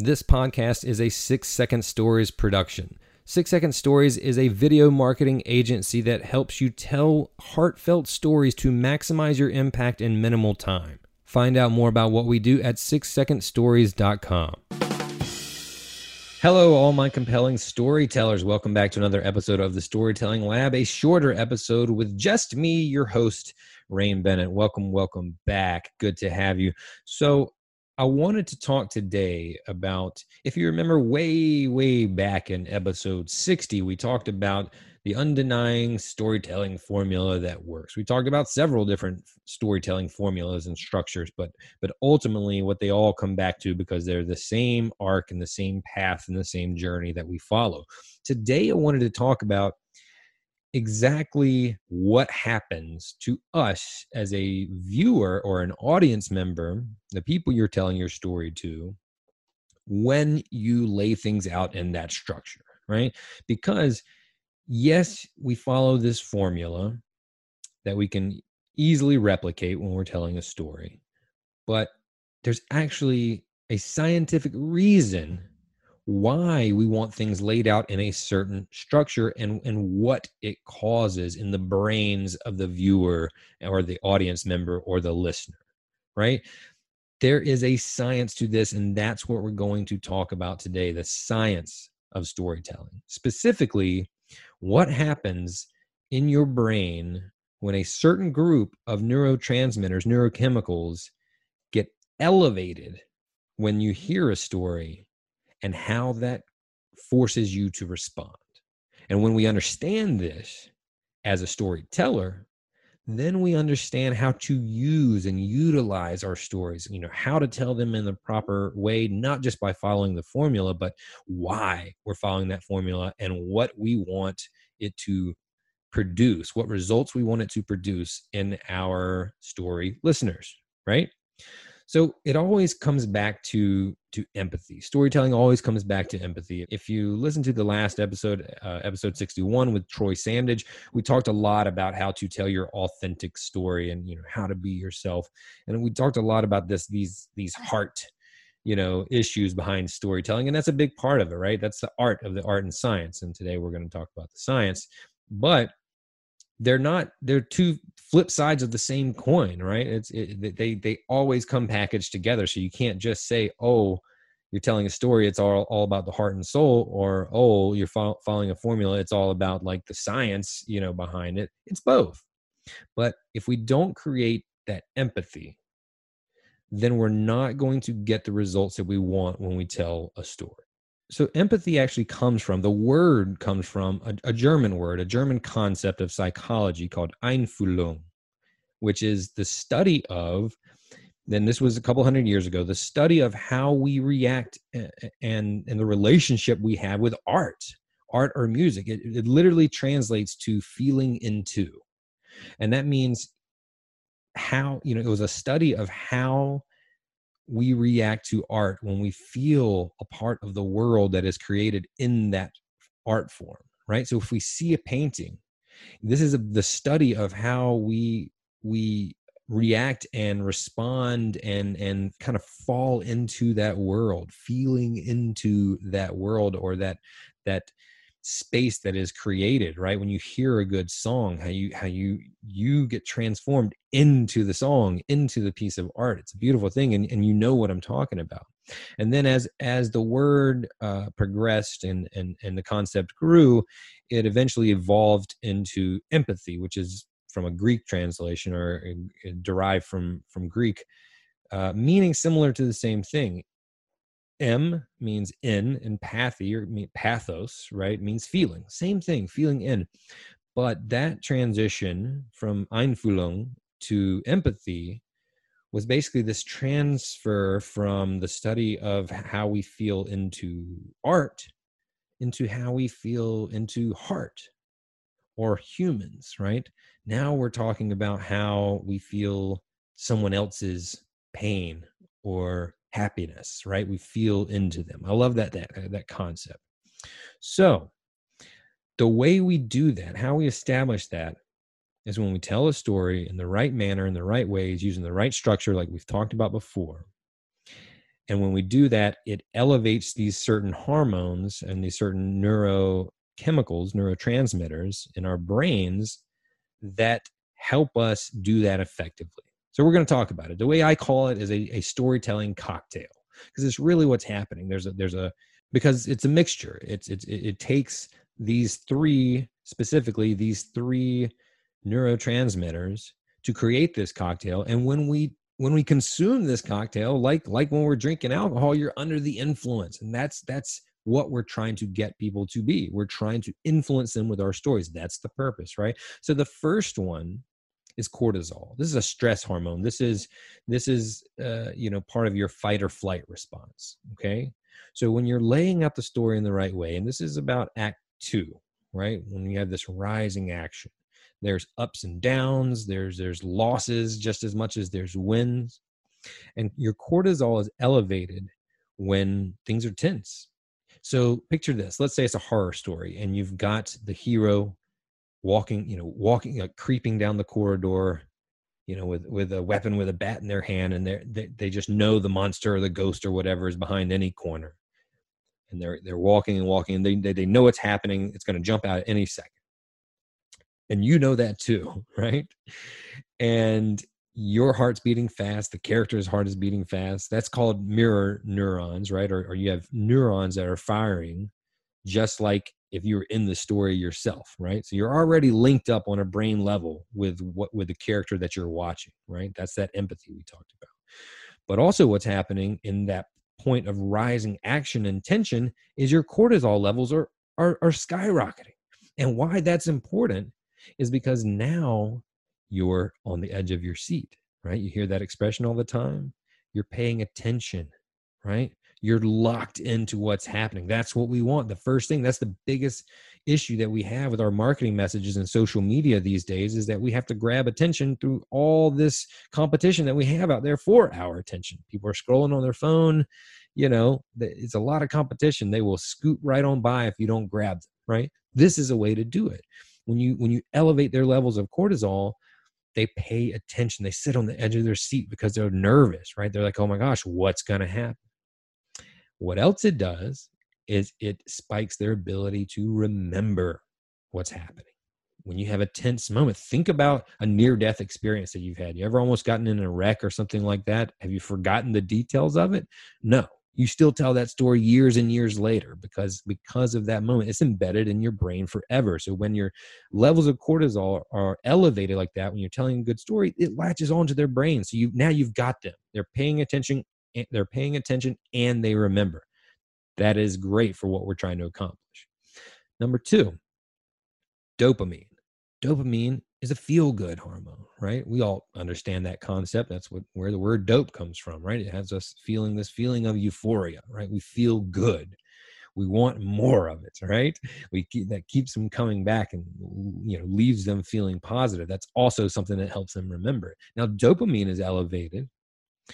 This podcast is a Six Second Stories production. Six Second Stories is a video marketing agency that helps you tell heartfelt stories to maximize your impact in minimal time. Find out more about what we do at sixsecondstories.com. Hello, all my compelling storytellers. Welcome back to another episode of the Storytelling Lab, a shorter episode with just me, your host, Rain Bennett. Welcome, welcome back. Good to have you. So, I wanted to talk today about if you remember way, way back in episode 60, we talked about the undenying storytelling formula that works. We talked about several different storytelling formulas and structures, but but ultimately what they all come back to because they're the same arc and the same path and the same journey that we follow. Today I wanted to talk about exactly what happens to us as a viewer or an audience member, the people you're telling your story to, when you lay things out in that structure, right? Because, yes, we follow this formula that we can easily replicate when we're telling a story, but there's actually a scientific reason why we want things laid out in a certain structure and and what it causes in the brains of the viewer or the audience member or the listener right? There is a science to this and that's what we're going to talk about today the science of storytelling. Specifically what happens in your brain when a certain group of neurotransmitters neurochemicals get elevated when you hear a story and how that forces you to respond. And when we understand this as a storyteller, then we understand how to use and utilize our stories, you know, how to tell them in the proper way, not just by following the formula, but why we're following that formula and what we want it to produce, what results we want it to produce in our story listeners, right? So it always comes back to to empathy. Storytelling always comes back to empathy. If you listen to the last episode, uh, episode 61 with Troy Sandidge, we talked a lot about how to tell your authentic story and you know how to be yourself. And we talked a lot about this these these heart you know issues behind storytelling and that's a big part of it right that's the art of the art and science and today we're going to talk about the science but they're not they're two flip sides of the same coin right? It's it, they they always come packaged together. So you can't just say oh you're telling a story it's all, all about the heart and soul or oh you're fo- following a formula it's all about like the science you know behind it. It's both. But if we don't create that empathy then we're not going to get the results that we want when we tell a story. So, empathy actually comes from the word comes from a, a German word, a German concept of psychology called Einfühlung, which is the study of, then this was a couple hundred years ago, the study of how we react and, and, the relationship we have with art, art or music. It, it literally translates to feeling into. And that means how you know it was a study of how we react to art when we feel a part of the world that is created in that art form right? So if we see a painting this is a, the study of how we we react and respond and and kind of fall into that world feeling into that world or that that space that is created right? When you hear a good song how you how you you get transformed into the song into the piece of art. It's a beautiful thing and, and you know what i'm talking about. And then as as the word uh, progressed and and and the concept grew it eventually evolved into empathy which is from a greek translation or uh, derived from from greek uh, meaning similar to the same thing M means in, and pathy or pathos, right, means feeling. Same thing, feeling in. But that transition from Einfühlung to empathy was basically this transfer from the study of how we feel into art into how we feel into heart or humans, right? Now we're talking about how we feel someone else's pain or happiness, right? We feel into them. I love that that uh, that concept. So, the way we do that, how we establish that is when we tell a story in the right manner, in the right ways, using the right structure like we've talked about before. And when we do that, it elevates these certain hormones and these certain neurochemicals, neurotransmitters in our brains that help us do that effectively. So we're going to talk about it. The way I call it is a, a storytelling cocktail because it's really what's happening. There's a there's a because it's a mixture. It's it's it takes these three specifically these three neurotransmitters to create this cocktail and when we when we consume this cocktail like like when we're drinking alcohol you're under the influence and that's that's what we're trying to get people to be we're trying to influence them with our stories that's the purpose right so the first one is cortisol. This is a stress hormone. This is this is uh, you know part of your fight or flight response. Okay, so when you're laying out the story in the right way, and this is about Act Two, right? When you have this rising action, there's ups and downs. There's there's losses just as much as there's wins, and your cortisol is elevated when things are tense. So picture this. Let's say it's a horror story, and you've got the hero walking, you know, walking, uh, creeping down the corridor, you know, with with a weapon with a bat in their hand, and they they just know the monster or the ghost or whatever is behind any corner, and they're they're walking and walking, and they they, they know it's happening. It's going to jump out at any second, and you know that too, right? And your heart's beating fast, the character's heart is beating fast. That's called mirror neurons, right? Or, or you have neurons that are firing just like if you're in the story yourself right? So you're already linked up on a brain level with what with the character that you're watching right? That's that empathy we talked about. But also what's happening in that point of rising action and tension is your cortisol levels are are, are skyrocketing. And why that's important is because now you're on the edge of your seat right? You hear that expression all the time? You're paying attention right you're locked into what's happening. That's what we want. The first thing, that's the biggest issue that we have with our marketing messages and social media these days is that we have to grab attention through all this competition that we have out there for our attention. People are scrolling on their phone, you know, it's a lot of competition. They will scoot right on by if you don't grab them, right? This is a way to do it. When you when you elevate their levels of cortisol, they pay attention. They sit on the edge of their seat because they're nervous, right? They're like, "Oh my gosh, what's going to happen?" What else it does is it spikes their ability to remember what's happening. When you have a tense moment, think about a near death experience that you've had. You ever almost gotten in a wreck or something like that? Have you forgotten the details of it? No. You still tell that story years and years later because because of that moment. It's embedded in your brain forever. So when your levels of cortisol are elevated like that, when you're telling a good story, it latches onto their brain. So you now you've got them. They're paying attention. They're paying attention and they remember. That is great for what we're trying to accomplish. Number two, dopamine. Dopamine is a feel good hormone, right? We all understand that concept. That's what where the word dope comes from, right? It has us feeling this feeling of euphoria, right? We feel good. We want more of it, right? We keep, that keeps them coming back and you know leaves them feeling positive. That's also something that helps them remember. Now, dopamine is elevated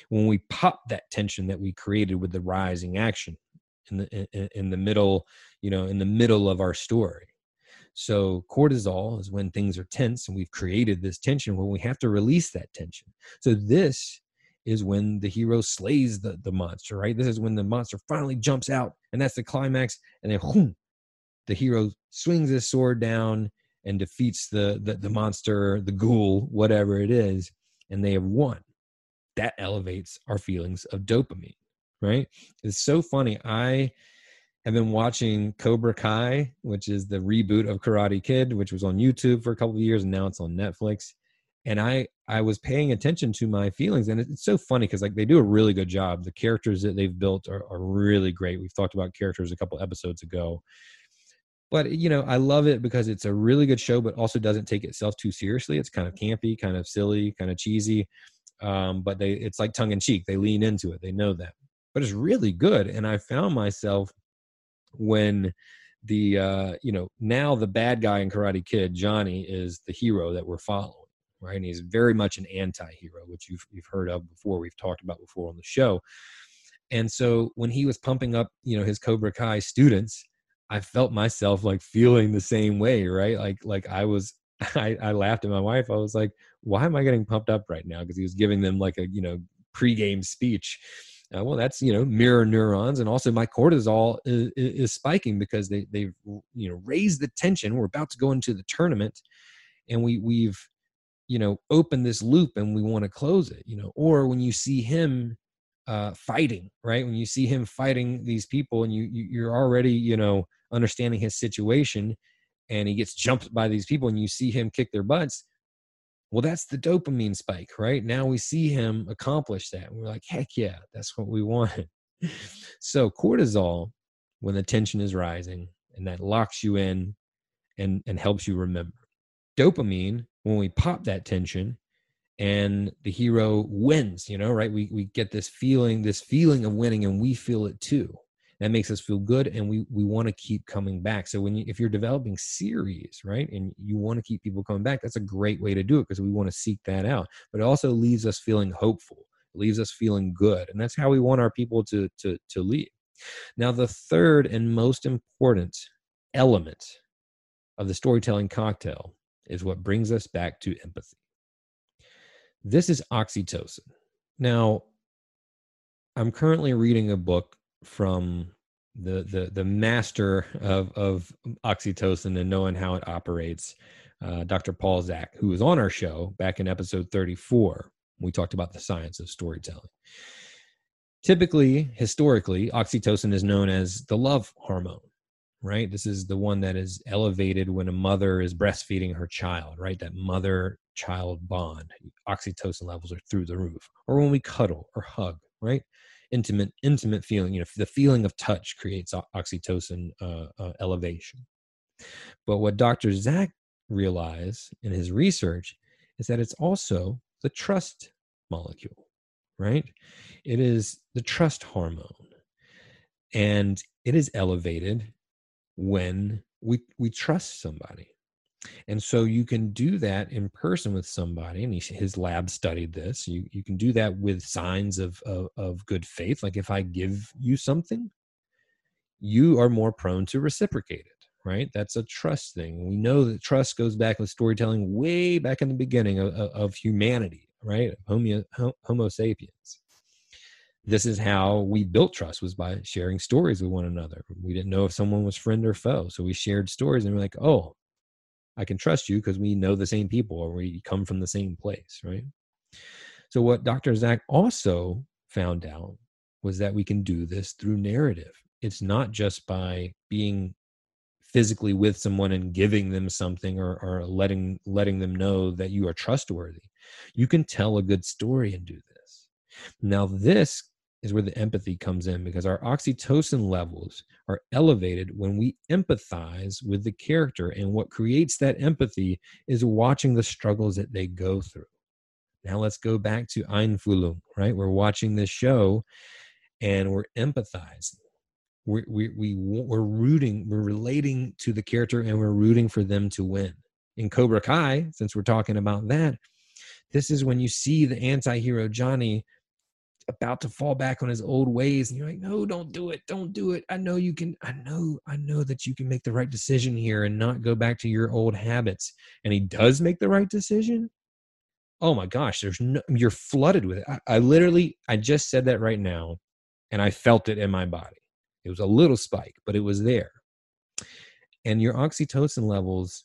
when we pop that tension that we created with the rising action in the in, in the middle you know in the middle of our story. So cortisol is when things are tense and we've created this tension when we have to release that tension. So this is when the hero slays the, the monster right? This is when the monster finally jumps out and that's the climax and then whoom, the hero swings his sword down and defeats the, the the monster the ghoul whatever it is and they have won that elevates our feelings of dopamine right? It's so funny. I have been watching Cobra Kai, which is the reboot of Karate Kid, which was on YouTube for a couple of years, and now it's on Netflix. And I I was paying attention to my feelings, and it's so funny because like they do a really good job. The characters that they've built are, are really great. We've talked about characters a couple episodes ago, but you know I love it because it's a really good show, but also doesn't take itself too seriously. It's kind of campy, kind of silly, kind of cheesy, um, but they it's like tongue in cheek. They lean into it. They know that but it's really good. And I found myself when the uh, you know now the bad guy in Karate Kid, Johnny, is the hero that we're following, right? And he's very much an anti-hero, which you've you've heard of before. We've talked about before on the show. And so when he was pumping up, you know, his Cobra Kai students, I felt myself like feeling the same way, right? Like like I was I, I laughed at my wife. I was like, why am I getting pumped up right now? Because he was giving them like a, you know, pregame speech uh, well, that's you know mirror neurons, and also my cortisol is, is spiking because they they've you know raised the tension. We're about to go into the tournament, and we we've you know opened this loop, and we want to close it. You know, or when you see him uh, fighting, right? When you see him fighting these people, and you, you you're already you know understanding his situation, and he gets jumped by these people, and you see him kick their butts well, that's the dopamine spike, right? Now we see him accomplish that. We're like, heck yeah, that's what we wanted. so, cortisol, when the tension is rising and that locks you in and, and helps you remember. Dopamine, when we pop that tension and the hero wins, you know, right? We, we get this feeling, this feeling of winning, and we feel it too that makes us feel good and we we want to keep coming back. So when you if you're developing series right and you want to keep people coming back that's a great way to do it because we want to seek that out. But it also leaves us feeling hopeful it leaves us feeling good and that's how we want our people to to to leave now the third and most important element of the storytelling cocktail is what brings us back to empathy. This is oxytocin. Now i'm currently reading a book from the the the master of of oxytocin and knowing how it operates, uh, Dr. Paul Zak, who was on our show back in episode 34. We talked about the science of storytelling. Typically, historically, oxytocin is known as the love hormone, right? This is the one that is elevated when a mother is breastfeeding her child, right? That mother child bond. Oxytocin levels are through the roof. Or when we cuddle or hug, right? Intimate intimate feeling you know the feeling of touch creates oxytocin uh, uh, elevation. But what dr Zak realized in his research is that it's also the trust molecule right? It is the trust hormone. And it is elevated when we we trust somebody and so you can do that in person with somebody, and he, his lab studied this. You you can do that with signs of, of of good faith. Like if I give you something, you are more prone to reciprocate it. Right? That's a trust thing. We know that trust goes back with storytelling way back in the beginning of, of humanity. Right? Homo, Homo sapiens. this is how we built trust was by sharing stories with one another we didn't know if someone was friend or foe so we shared stories and we're like oh i can trust you because we know the same people or we come from the same place right? So what dr Zak also found out was that we can do this through narrative. It's not just by being physically with someone and giving them something or, or letting letting them know that you are trustworthy. You can tell a good story and do this. Now this is where the empathy comes in because our oxytocin levels are elevated when we empathize with the character. And what creates that empathy is watching the struggles that they go through. Now let's go back to Einfühlung, right? We're watching this show and we're empathizing. We're, we, we, we're rooting, we're relating to the character and we're rooting for them to win. In Cobra Kai, since we're talking about that, this is when you see the anti hero Johnny about to fall back on his old ways and you're like no don't do it don't do it. I know you can i know i know that you can make the right decision here and not go back to your old habits. And he does make the right decision? Oh my gosh there's no you're flooded with it. I, I literally i just said that right now and i felt it in my body. It was a little spike but it was there. And your oxytocin levels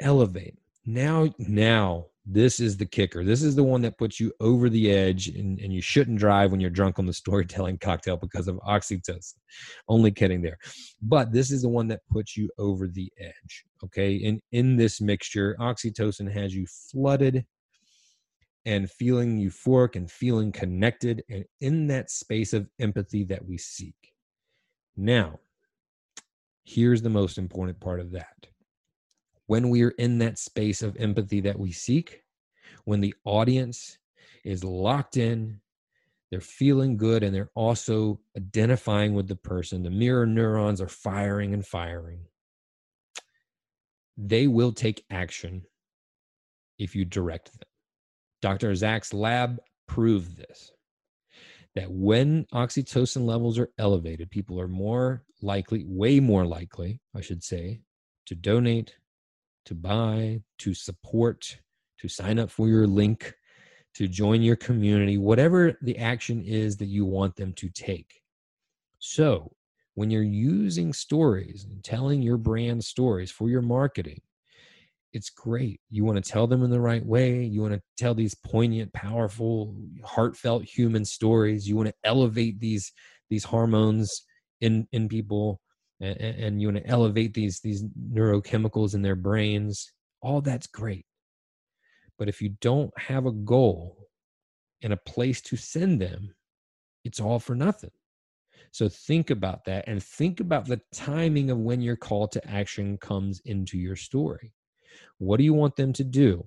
elevate. Now now this is the kicker. This is the one that puts you over the edge, and, and you shouldn't drive when you're drunk on the storytelling cocktail because of oxytocin. Only kidding there. But this is the one that puts you over the edge. Okay. And in this mixture, oxytocin has you flooded and feeling euphoric and feeling connected and in that space of empathy that we seek. Now, here's the most important part of that when we are in that space of empathy that we seek, when the audience is locked in, they're feeling good, and they're also identifying with the person, the mirror neurons are firing and firing. They will take action if you direct them. Dr. Zak's lab proved this that when oxytocin levels are elevated, people are more likely, way more likely, I should say, to donate, to buy, to support, to sign up for your link, to join your community, whatever the action is that you want them to take. So, when you're using stories and telling your brand stories for your marketing, it's great. You want to tell them in the right way. You want to tell these poignant, powerful, heartfelt human stories. You want to elevate these these hormones in in people and, and you want to elevate these these neurochemicals in their brains all that's great. But if you don't have a goal and a place to send them it's all for nothing. So think about that and think about the timing of when your call to action comes into your story. What do you want them to do?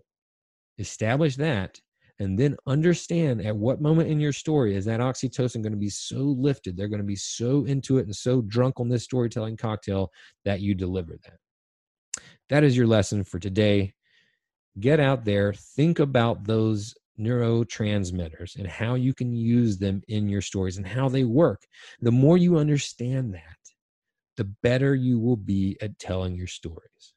Establish that and then understand at what moment in your story is that oxytocin going to be so lifted they're going to be so into it and so drunk on this storytelling cocktail that you deliver that. That is your lesson for today. Get out there think about those neurotransmitters and how you can use them in your stories and how they work. The more you understand that the better you will be at telling your stories.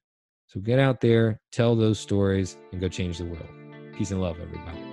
So get out there tell those stories and go change the world. Peace and love everybody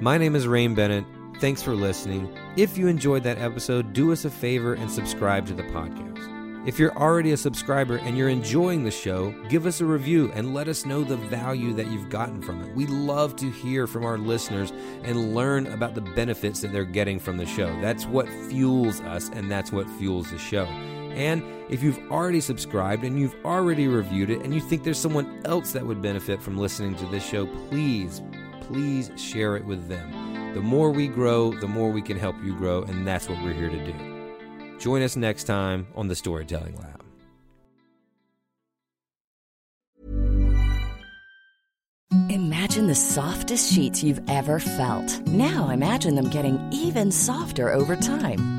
my name is Rain Bennett. Thanks for listening. If you enjoyed that episode, do us a favor and subscribe to the podcast. If you're already a subscriber and you're enjoying the show, give us a review and let us know the value that you've gotten from it. We love to hear from our listeners and learn about the benefits that they're getting from the show. That's what fuels us and that's what fuels the show. And if you've already subscribed and you've already reviewed it and you think there's someone else that would benefit from listening to this show, please please share it with them. The more we grow, the more we can help you grow, and that's what we're here to do. Join us next time on the Storytelling Lab. Imagine the softest sheets you've ever felt. Now imagine them getting even softer over time.